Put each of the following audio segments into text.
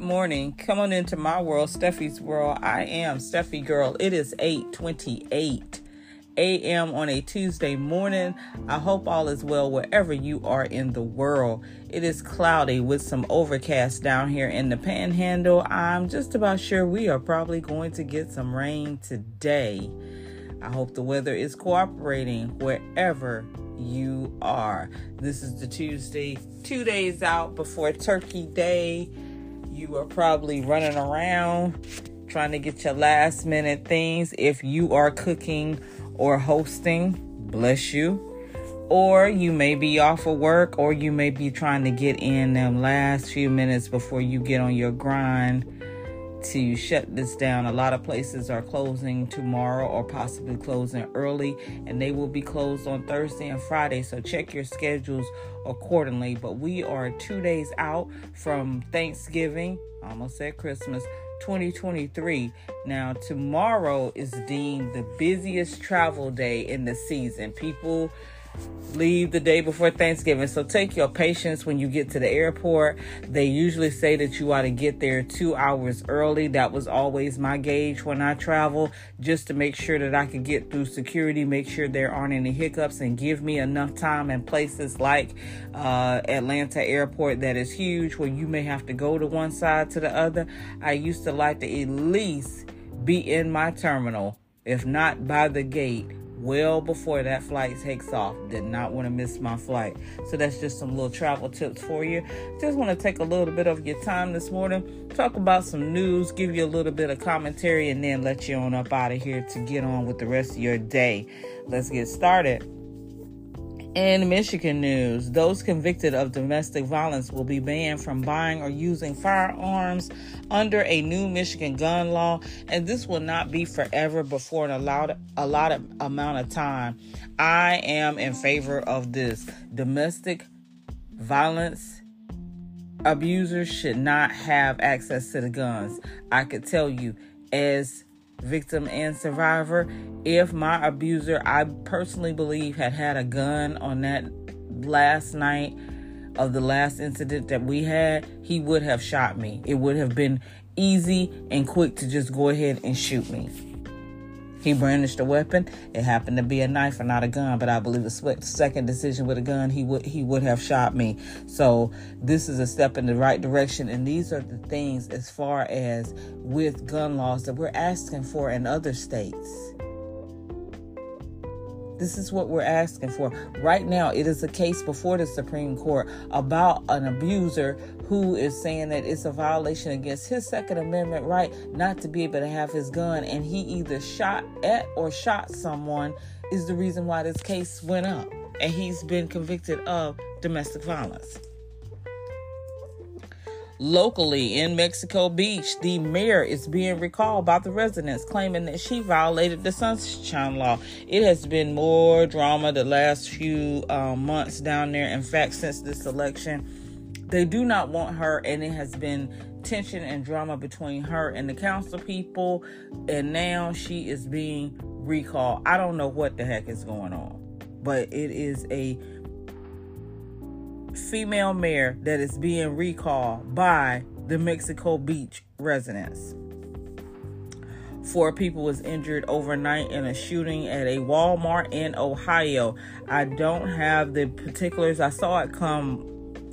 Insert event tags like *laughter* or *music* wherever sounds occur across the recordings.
Morning. Come on into my world, Steffi's world. I am Steffi Girl. It is 828 a.m. on a Tuesday morning. I hope all is well wherever you are in the world. It is cloudy with some overcast down here in the panhandle. I'm just about sure we are probably going to get some rain today. I hope the weather is cooperating wherever you are. This is the Tuesday, two days out before Turkey Day. You are probably running around trying to get your last minute things. If you are cooking or hosting, bless you. Or you may be off of work, or you may be trying to get in them last few minutes before you get on your grind to shut this down. A lot of places are closing tomorrow or possibly closing early, and they will be closed on Thursday and Friday. So check your schedules accordingly. But we are two days out from Thanksgiving, almost said Christmas. 2023. Now, tomorrow is deemed the busiest travel day in the season. People leave the day before Thanksgiving. So take your patience when you get to the airport. They usually say that you ought to get there two hours early. That was always my gauge when I travel, just to make sure that I could get through security, make sure there aren't any hiccups, and give me enough time in places like uh, Atlanta Airport that is huge where you may have to go to one side to the other. I used to like to at least be in my terminal, if not by the gate well before that flight takes off. Did not want to miss my flight. So that's just some little travel tips for you. Just want to take a little bit of your time this morning, talk about some news, give you a little bit of commentary, and then let you on up out of here to get on with the rest of your day. Let's get started. In Michigan news, those convicted of domestic violence will be banned from buying or using firearms under a new Michigan gun law, and this will not be forever but for an allowed a lot of amount of time. I am in favor of this. Domestic violence abusers should not have access to the guns. I could tell you as victim and survivor. If my abuser, I personally believe, had had a gun on that last night of the last incident that we had, he would have shot me. It would have been easy and quick to just go ahead and shoot me. He brandished a weapon. It happened to be a knife and not a gun, but I believe the second decision with a gun, he would he would have shot me. So this is a step in the right direction, and these are the things as far as with gun laws that we're asking for in other states. This is what we're asking for. Right now, it is a case before the Supreme Court about an abuser who is saying that it's a violation against his Second Amendment right not to be able to have his gun, and he either shot at or shot someone, is the reason why this case went up. And he's been convicted of domestic violence. Locally in Mexico Beach, the mayor is being recalled by the residents, claiming that she violated the sunshine law. It has been more drama the last few uh, months down there. In fact, since this election, they do not want her, and it has been tension and drama between her and the council people. And now she is being recalled. I don't know what the heck is going on, but it is a female mayor that is being recalled by the Mexico Beach residents. Four people was injured overnight in a shooting at a Walmart in Ohio. I don't have the particulars. I saw it come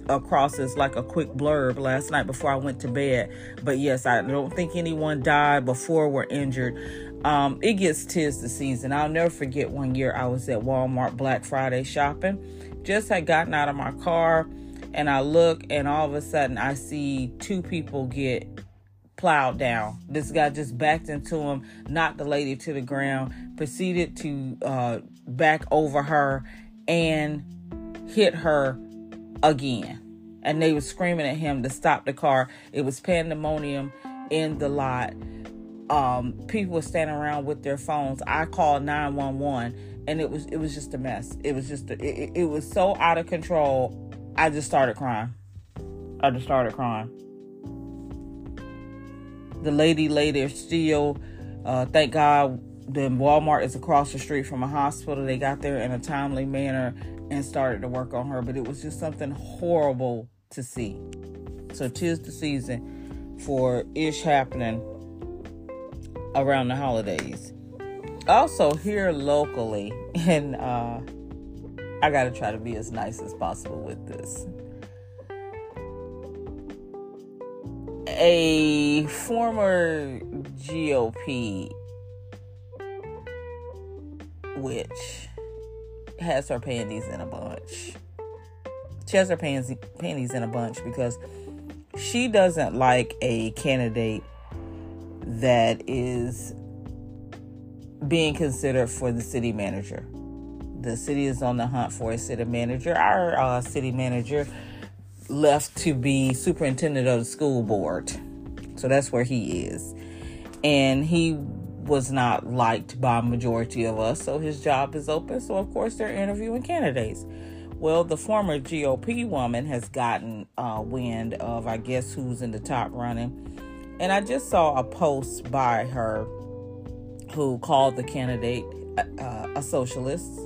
across as like a quick blurb last night before I went to bed. But yes, I don't think anyone died before were injured. Um, it gets tis the season. I'll never forget one year I was at Walmart Black Friday shopping just had gotten out of my car and I look and all of a sudden I see two people get plowed down. This guy just backed into him, knocked the lady to the ground, proceeded to uh, back over her and hit her again. And they were screaming at him to stop the car. It was pandemonium in the lot. Um, people were standing around with their phones. I called 911 and it was it was just a mess. It was just a, it, it was so out of control. I just started crying. I just started crying. The lady lay there still. Uh, thank God the Walmart is across the street from a hospital. They got there in a timely manner and started to work on her. But it was just something horrible to see. So tis the season. for ish happening around the holidays. Also, here locally, *laughs* and uh, I got to try to be as nice as possible with this. A former GOP witch has her panties in a bunch. She has her panties, panties in a bunch because she doesn't like a candidate that is being considered for the city manager. The city is on the hunt for a city manager. Our uh, city manager left to be superintendent of the school board. So that's where he is. And he was not liked by a majority of us, so his job is open. So, of course, they're interviewing candidates. Well, the former GOP woman has gotten uh, wind of, I guess, who's in the top running. And I just saw a post by her who called the candidate uh, a socialist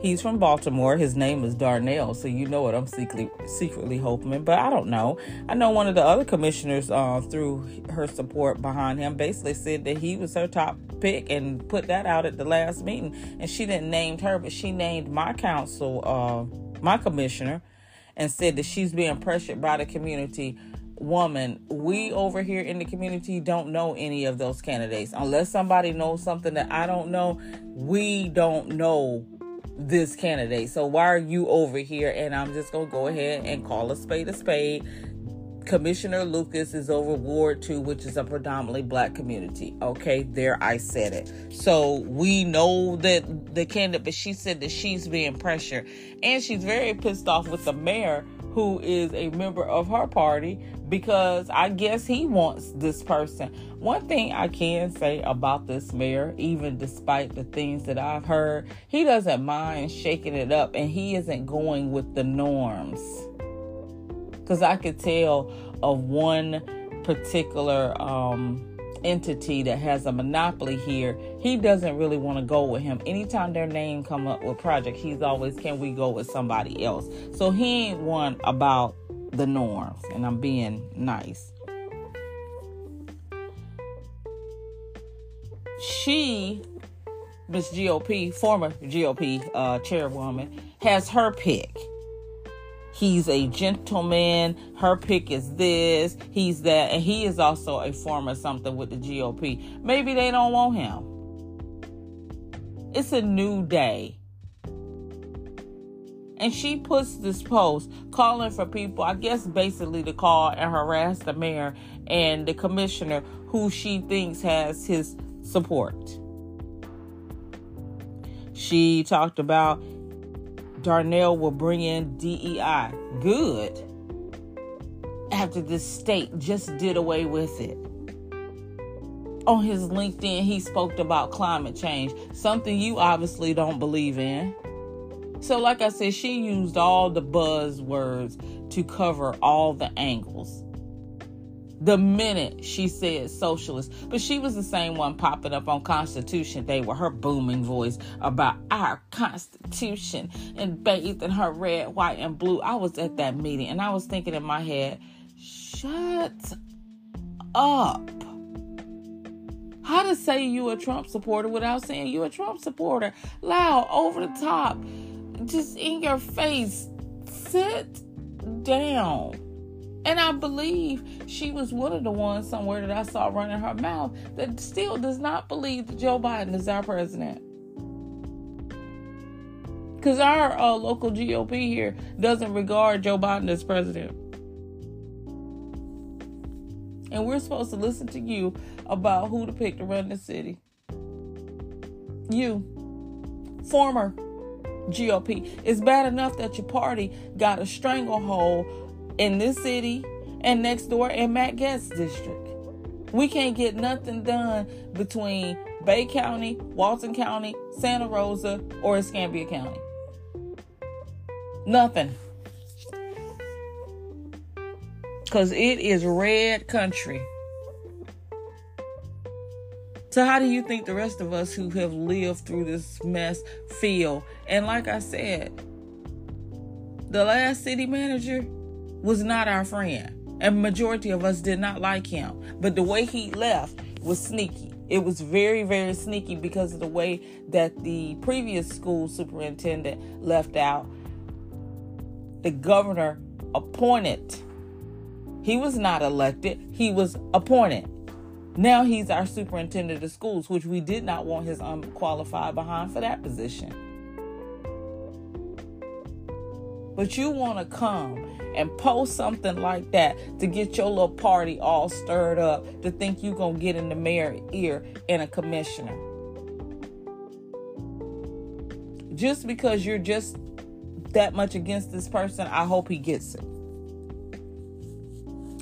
He's from Baltimore. His name is Darnell, so you know what I'm secretly secretly hoping. But I don't know. I know one of the other commissioners, uh, threw her support behind him, basically said that he was her top pick and put that out at the last meeting. And she didn't name her, but she named my council, uh, my commissioner, and said that she's being pressured by the community woman, we over here in the community don't know any of those candidates. Unless somebody knows something that I don't know, we don't know this candidate. So why are you over here? And I'm just gonna go ahead and call a spade a spade. Commissioner Lucas is over Ward 2, which is a predominantly black community. Okay, there I said it. So we know that the candidate, but she said that she's being pressured. And she's very pissed off with the mayor, who is a member of her party, because I guess he wants this person. One thing I can say about this mayor, even despite the things that I've heard, he doesn't mind shaking it up and he isn't going with the norms. Because I could tell of one particular um, entity that has a monopoly here, he doesn't really want to go with him. Anytime their name come up with project, he's always, can we go with somebody else? So he ain't one about the norms, and I'm being nice. She, Miss GOP, former GOP uh, chairwoman, has her pick. He's a gentleman. Her pick is this. He's that. And he is also a former something with the GOP. Maybe they don't want him. It's a new day. And she puts this post calling for people, I guess basically to call and harass the mayor and the commissioner who she thinks has his support. She talked about Darnell will bring in DEI. Good. After the state just did away with it. On his LinkedIn, he spoke about climate change, something you obviously don't believe in. So, like I said, she used all the buzzwords to cover all the angles. The minute she said socialist, but she was the same one popping up on Constitution Day with her booming voice about our Constitution and bathed in her red, white, and blue. I was at that meeting and I was thinking in my head, shut up. How to say you a Trump supporter without saying you a Trump supporter? Loud, over the top just in your face. Sit down. And I believe she was one of the ones somewhere that I saw running her mouth that still does not believe that Joe Biden is our president. Because our uh, local GOP here doesn't regard Joe Biden as president. And we're supposed to listen to you about who to pick to run the city. You, former GOP. It's bad enough that your party got a stranglehold in this city and next door in Matt Gaetz district. We can't get nothing done between Bay County, Walton County, Santa Rosa, or Escambia County. Nothing. Because it is red country. So, how do you think the rest of us who have lived through this mess feel? And like I said, the last city manager was not our friend. And majority of us did not like him. But the way he left was sneaky. It was very, very sneaky because of the way that the previous school superintendent left out. The governor appointed. He was not elected, he was appointed. Now he's our superintendent of schools, which we did not want his unqualified behind for that position. But you want to come and post something like that to get your little party all stirred up to think you're going to get in the mayor's ear and a commissioner. Just because you're just that much against this person, I hope he gets it.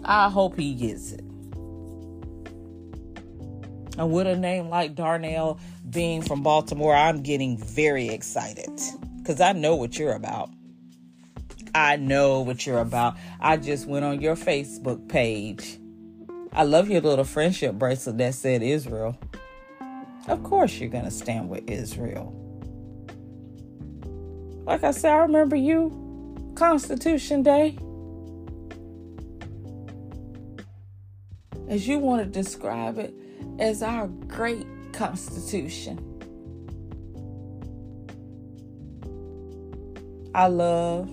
I hope he gets it. And with a name like Darnell being from Baltimore, I'm getting very excited because I know what you're about. I know what you're about. I just went on your Facebook page. I love your little friendship bracelet that said Israel. Of course, you're going to stand with Israel. Like I said, I remember you, Constitution Day. As you want to describe it, as our great Constitution. I love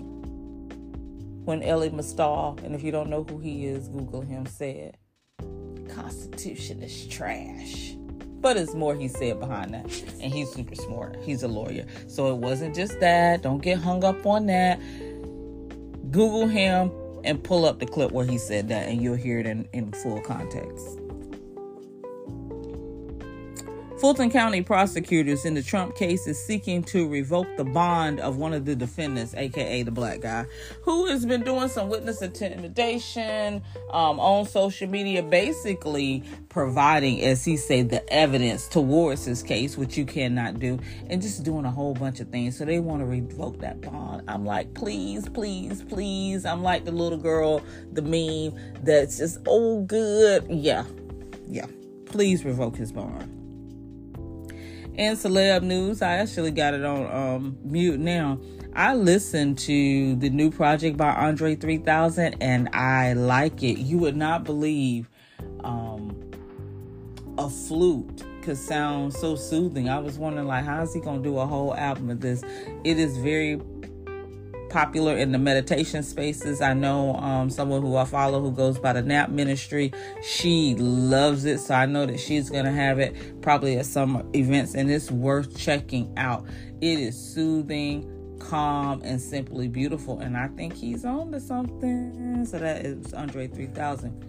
when Elie Mystal, and if you don't know who he is, Google him, said, Constitution is trash. But it's more he said behind that. And he's super smart. He's a lawyer. So it wasn't just that. Don't get hung up on that. Google him and pull up the clip where he said that, and you'll hear it in, in full context. Fulton County prosecutors in the Trump case is seeking to revoke the bond of one of the defendants, aka the black guy, who has been doing some witness intimidation um, on social media, basically providing, as he said, the evidence towards his case, which you cannot do, and just doing a whole bunch of things. So they want to revoke that bond. I'm like, please, please, please. I'm like the little girl, the meme that's just, oh, good. Yeah, yeah. Please revoke his bond. In celeb news, I actually got it on um, mute now. I listened to the new project by Andre 3000 and I like it. You would not believe um, a flute could sound so soothing. I was wondering like how is he going to do a whole album of this? It is very popular in the meditation spaces. I know um, someone who I follow who goes by the Nap Ministry. She loves it, so I know that she's gonna have it probably at some events, and it's worth checking out. It is soothing, calm, and simply beautiful, and I think he's on to something. So that is Andre 3000.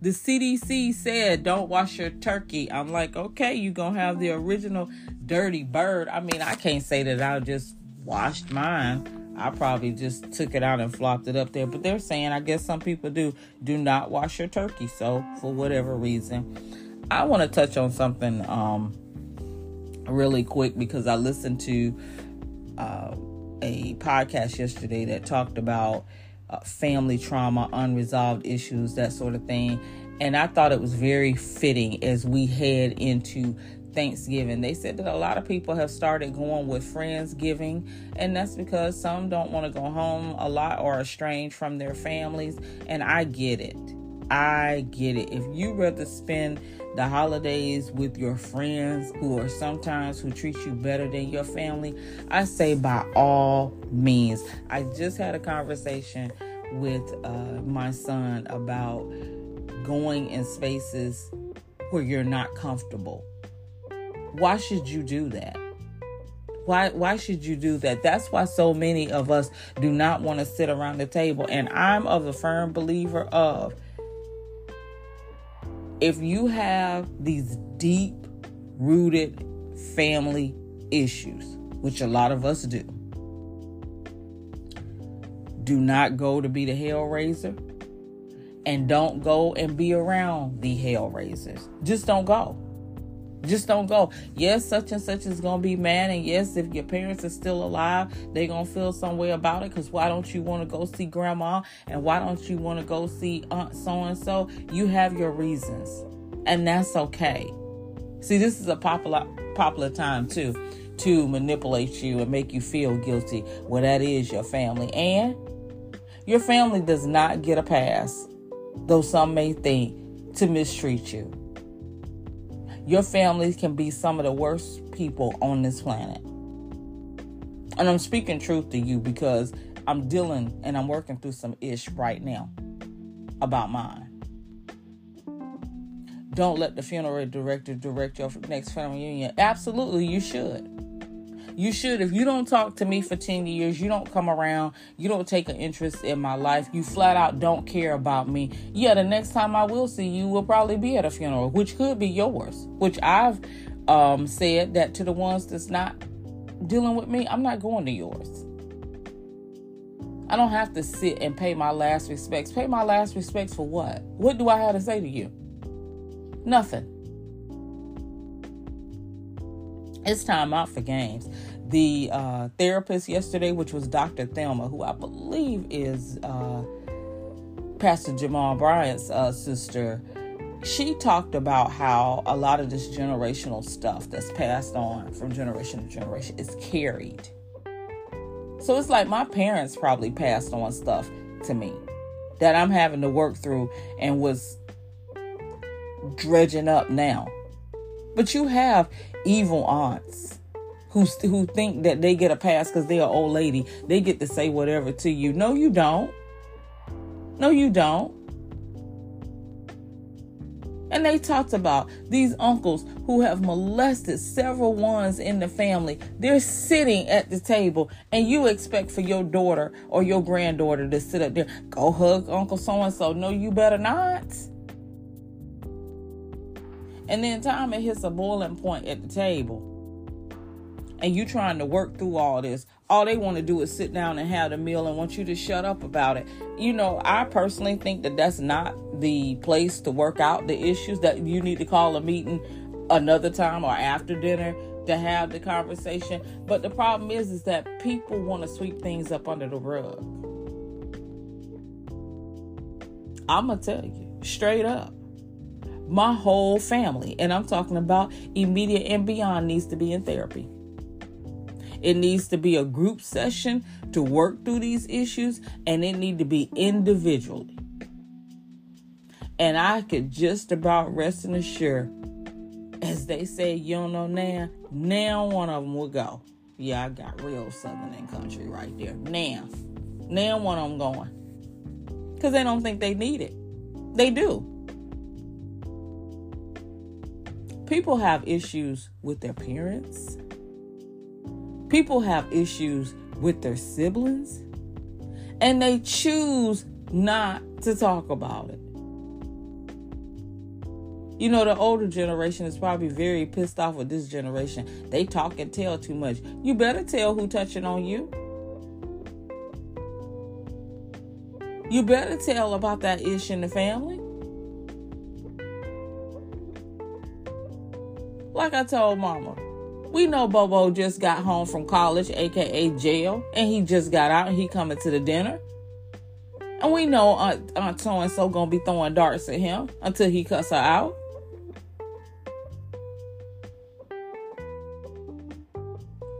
The CDC said don't wash your turkey. I'm like, okay, you gonna have the original dirty bird. I mean, I can't say that I just washed mine. I probably just took it out and flopped it up there. But they're saying, I guess some people do, do not wash your turkey. So, for whatever reason, I want to touch on something um, really quick because I listened to uh, a podcast yesterday that talked about uh, family trauma, unresolved issues, that sort of thing. And I thought it was very fitting as we head into Thanksgiving. They said that a lot of people have started going with Friendsgiving, and that's because some don't want to go home a lot or estranged from their families. And I get it. I get it. If you rather spend the holidays with your friends who are sometimes who treat you better than your family, I say by all means. I just had a conversation with uh, my son about going in spaces where you're not comfortable why should you do that? Why why should you do that? That's why so many of us do not want to sit around the table. And I'm of the firm believer of if you have these deep rooted family issues, which a lot of us do, do not go to be the hell raiser and don't go and be around the hell raisers. Just don't go. Just don't go. Yes, such and such is gonna be mad, and yes, if your parents are still alive, they gonna feel some way about it. Cause why don't you want to go see grandma, and why don't you want to go see aunt so and so? You have your reasons, and that's okay. See, this is a popular popular time too to manipulate you and make you feel guilty. Well, that is your family, and your family does not get a pass though some may think, to mistreat you. Your family can be some of the worst people on this planet. And I'm speaking truth to you because I'm dealing and I'm working through some ish right now about mine. Don't let the funeral director direct your next family reunion. Absolutely, you should. You should. If you don't talk to me for 10 years, you don't come around, you don't take an interest in my life, you flat out don't care about me. Yeah, the next time I will see you will probably be at a funeral, which could be yours. Which I've um, said that to the ones that's not dealing with me, I'm not going to yours. I don't have to sit and pay my last respects. Pay my last respects for what? What do I have to say to you? Nothing. It's time out for games. The uh, therapist yesterday, which was Dr. Thelma, who I believe is uh, Pastor Jamal Bryant's uh, sister, she talked about how a lot of this generational stuff that's passed on from generation to generation is carried. So it's like my parents probably passed on stuff to me that I'm having to work through and was dredging up now. But you have evil aunts who who think that they get a pass because they're an old lady. They get to say whatever to you. No, you don't. No, you don't. And they talked about these uncles who have molested several ones in the family. They're sitting at the table, and you expect for your daughter or your granddaughter to sit up there, go hug Uncle so and so. No, you better not. And then time it hits a boiling point at the table. And you trying to work through all this. All they want to do is sit down and have the meal and want you to shut up about it. You know, I personally think that that's not the place to work out the issues that you need to call a meeting another time or after dinner to have the conversation. But the problem is is that people want to sweep things up under the rug. I'm to tell you straight up my whole family, and I'm talking about immediate and beyond, needs to be in therapy. It needs to be a group session to work through these issues, and it need to be individually. And I could just about rest and assure, as they say, you don't know now, now one of them will go. Yeah, I got real southern and country right there. Now, now one of them going. Because they don't think they need it. They do. People have issues with their parents. People have issues with their siblings. And they choose not to talk about it. You know, the older generation is probably very pissed off with this generation. They talk and tell too much. You better tell who touching on you. You better tell about that issue in the family. Like I told mama, we know Bobo just got home from college, aka jail, and he just got out and he coming to the dinner. And we know Aunt, so and so gonna be throwing darts at him until he cuss her out.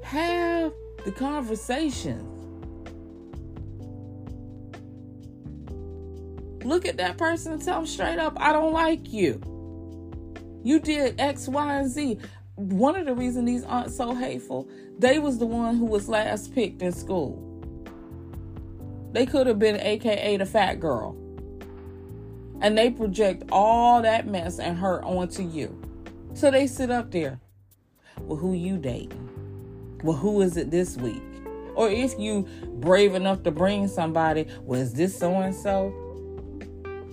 Have the conversation. Look at that person and tell them straight up, I don't like you. You did X, Y, and Z. One of the reasons these aren't so hateful, they was the one who was last picked in school. They could have been AKA the fat girl. And they project all that mess and hurt onto you. So they sit up there. Well, who you dating? Well, who is it this week? Or if you brave enough to bring somebody, was this so and so?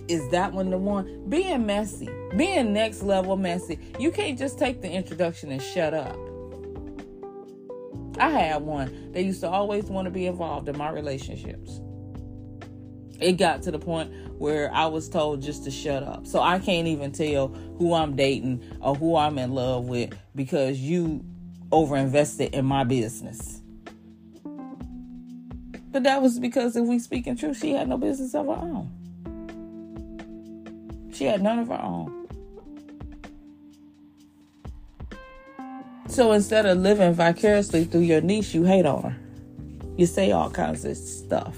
Is that one the one? Being messy, being next level messy. You can't just take the introduction and shut up. I had one. They used to always want to be involved in my relationships. It got to the point where I was told just to shut up. So I can't even tell who I'm dating or who I'm in love with because you overinvested in my business. But that was because if we speak in truth, she had no business of her own. She had none of her own. So instead of living vicariously through your niece, you hate on her. You say all kinds of stuff.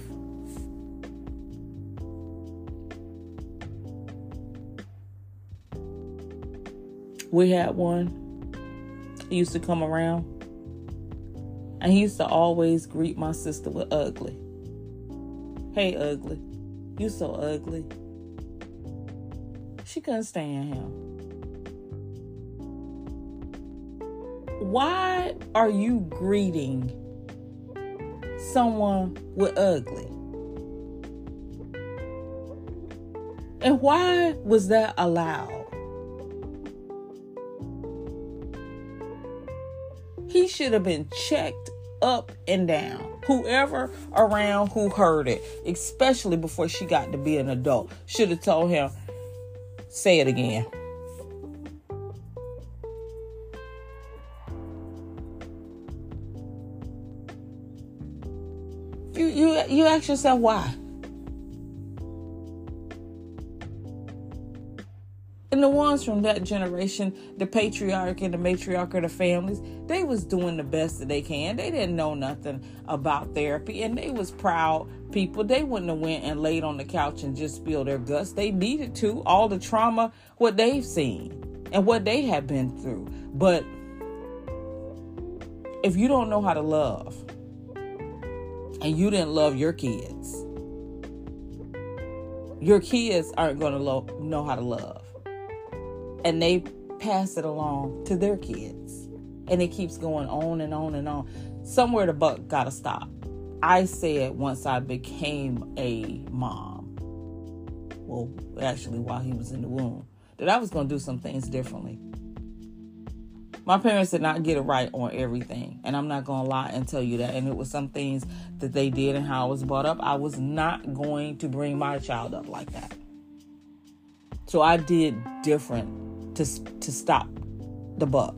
We had one. He used to come around. And he used to always greet my sister with ugly. Hey, ugly. You so ugly. She couldn't stand him. Why are you greeting someone with ugly? And why was that allowed? He should have been checked up and down. Whoever around who heard it, especially before she got to be an adult, should have told him, say it again. You you you ask yourself why? And the ones from that generation, the patriarch and the matriarch of the families, they was doing the best that they can. They didn't know nothing about therapy, and they was proud people. They wouldn't have went and laid on the couch and just spilled their guts. They needed to. All the trauma, what they've seen and what they have been through. But if you don't know how to love, and you didn't love your kids, your kids aren't going to lo- know how to love and they pass it along to their kids. And it keeps going on and on and on. Somewhere the buck got to stop. I said once I became a mom, well, actually, while he was in the womb, that I was going to do some things differently. My parents did not get it right on everything, and I'm not going to lie and tell you that. And it was some things that they did and how I was brought up. I was not going to bring my child up like that. So I did different to, to stop the buck.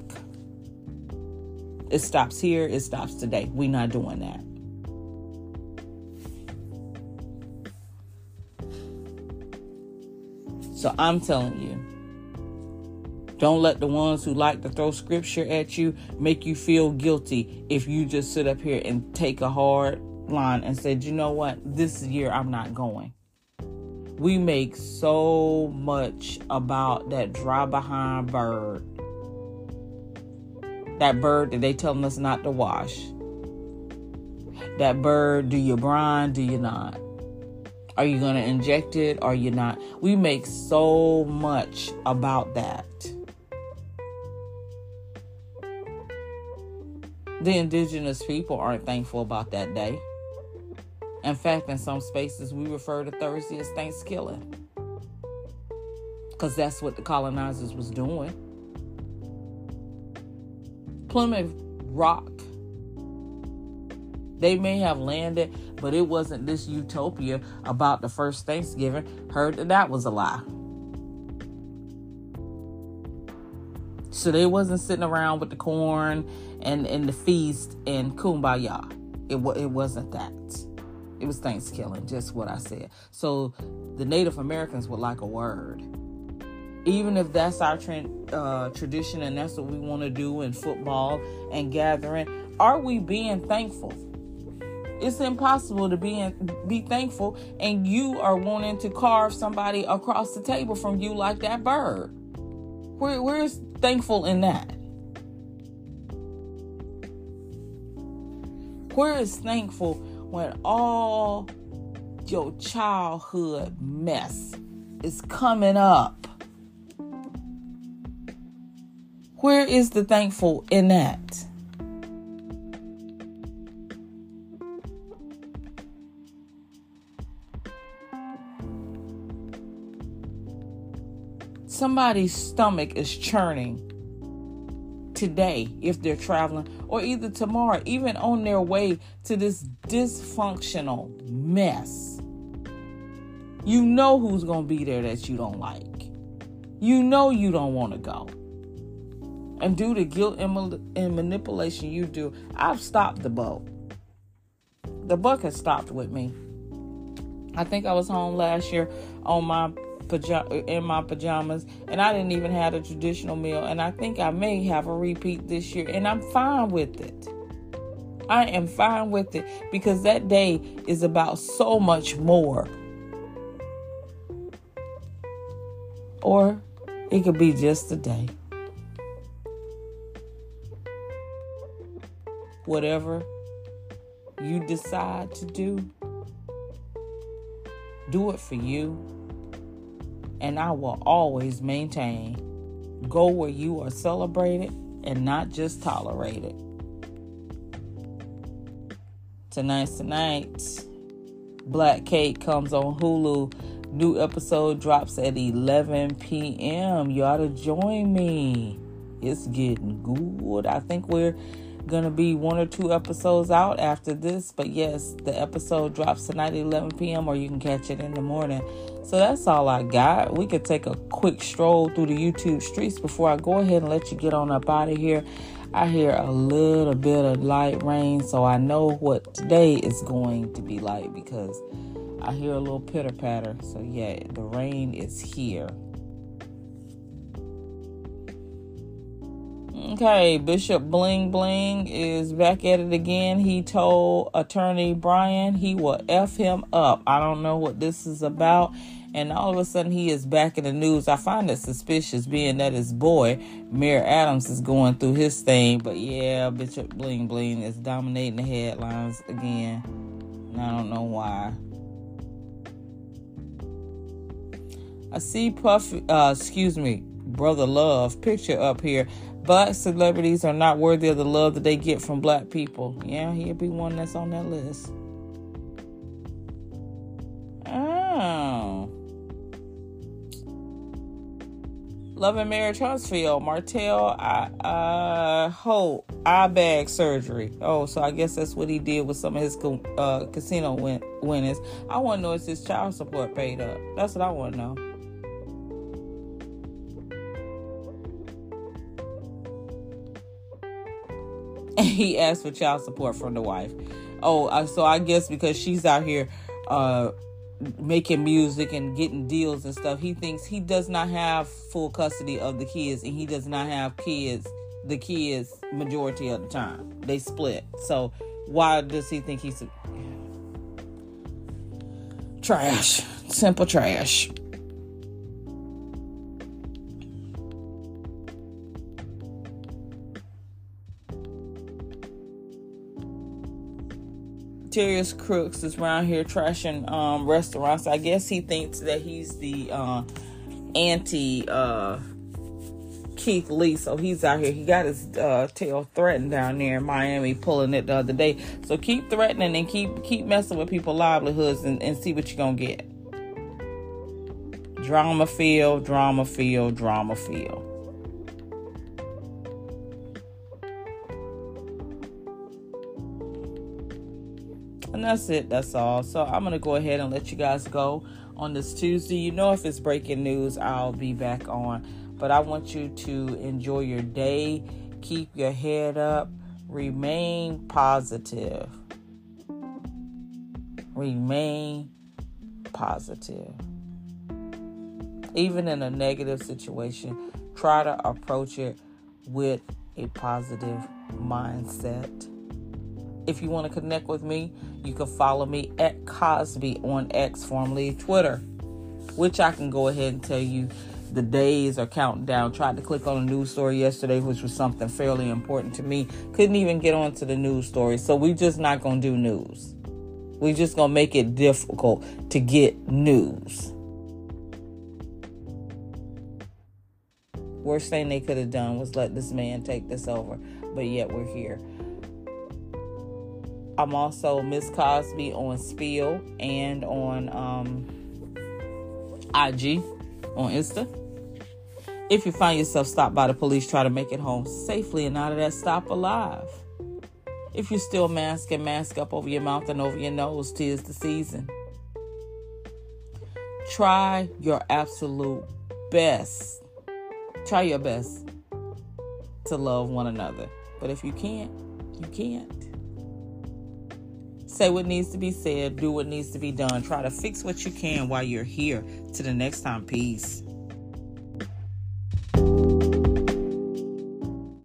It stops here, it stops today. We're not doing that. So I'm telling you, don't let the ones who like to throw scripture at you make you feel guilty if you just sit up here and take a hard line and said, you know what, this year I'm not going we make so much about that dry behind bird. That bird that they telling us not to wash. That bird, do you brine, do you not? Are you going to inject it or you not? We make so much about that. The indigenous people aren't thankful about that day. In fact, in some spaces, we refer to Thursday as Thanksgiving because that's what the colonizers was doing. Plymouth Rock, they may have landed, but it wasn't this utopia about the first Thanksgiving. Heard that that was a lie. So they wasn't sitting around with the corn and, and the feast and kumbaya. It, it wasn't that. It was Thanksgiving, just what I said. So the Native Americans would like a word. Even if that's our tra- uh, tradition and that's what we want to do in football and gathering, are we being thankful? It's impossible to be in, be thankful, and you are wanting to carve somebody across the table from you like that bird. Where, where's thankful in that? Where is thankful when all your childhood mess is coming up. Where is the thankful in that? Somebody's stomach is churning today if they're traveling, or either tomorrow, even on their way to this dysfunctional mess. You know who's going to be there that you don't like. You know you don't want to go. And due to guilt and, and manipulation you do, I've stopped the boat. The buck has stopped with me. I think I was home last year on my pajama in my pajamas, and I didn't even have a traditional meal. And I think I may have a repeat this year, and I'm fine with it. I am fine with it because that day is about so much more. Or it could be just a day. Whatever you decide to do, do it for you and I will always maintain go where you are celebrated and not just tolerated. Tonight's tonight. Black Cake comes on Hulu. New episode drops at 11 p.m. You ought to join me. It's getting good. I think we're going to be one or two episodes out after this. But yes, the episode drops tonight at 11 p.m. or you can catch it in the morning. So that's all I got. We could take a quick stroll through the YouTube streets before I go ahead and let you get on up out of here. I hear a little bit of light rain, so I know what today is going to be like because I hear a little pitter patter. So, yeah, the rain is here. Okay, Bishop Bling Bling is back at it again. He told attorney Brian he will F him up. I don't know what this is about. And all of a sudden, he is back in the news. I find it suspicious, being that his boy, Mayor Adams, is going through his thing. But yeah, Bishop Bling Bling is dominating the headlines again. And I don't know why. I see Puff, uh, excuse me, Brother Love picture up here. Black celebrities are not worthy of the love that they get from black people. Yeah, he'll be one that's on that list. Oh. Love and Marriage Huntsville, Martell I uh Holt eye bag surgery. Oh, so I guess that's what he did with some of his uh, casino win- winnings. I want to know is his child support paid up? That's what I want to know. *laughs* he asked for child support from the wife. Oh, so I guess because she's out here uh, making music and getting deals and stuff, he thinks he does not have full custody of the kids, and he does not have kids, the kids, majority of the time. They split. So why does he think he's trash? Simple trash. Terrence Crooks is around here trashing um, restaurants. I guess he thinks that he's the uh, anti uh, Keith Lee, so he's out here. He got his uh, tail threatened down there in Miami, pulling it the other day. So keep threatening and keep keep messing with people's livelihoods and, and see what you're gonna get. Drama feel, drama feel, drama feel. And that's it. That's all. So I'm going to go ahead and let you guys go on this Tuesday. You know, if it's breaking news, I'll be back on. But I want you to enjoy your day. Keep your head up. Remain positive. Remain positive. Even in a negative situation, try to approach it with a positive mindset. If you want to connect with me, you can follow me at Cosby on X, formerly Twitter, which I can go ahead and tell you the days are counting down. Tried to click on a news story yesterday, which was something fairly important to me. Couldn't even get onto the news story. So we're just not gonna do news. We're just gonna make it difficult to get news. Worst thing they could have done was let this man take this over, but yet we're here. I'm also Miss Cosby on Spill and on um, IG on Insta. If you find yourself stopped by the police, try to make it home safely and out of that stop alive. If you're still masking, mask up over your mouth and over your nose. Tis the season. Try your absolute best. Try your best to love one another. But if you can't, you can't. Say what needs to be said, do what needs to be done. Try to fix what you can while you're here. To the next time, peace.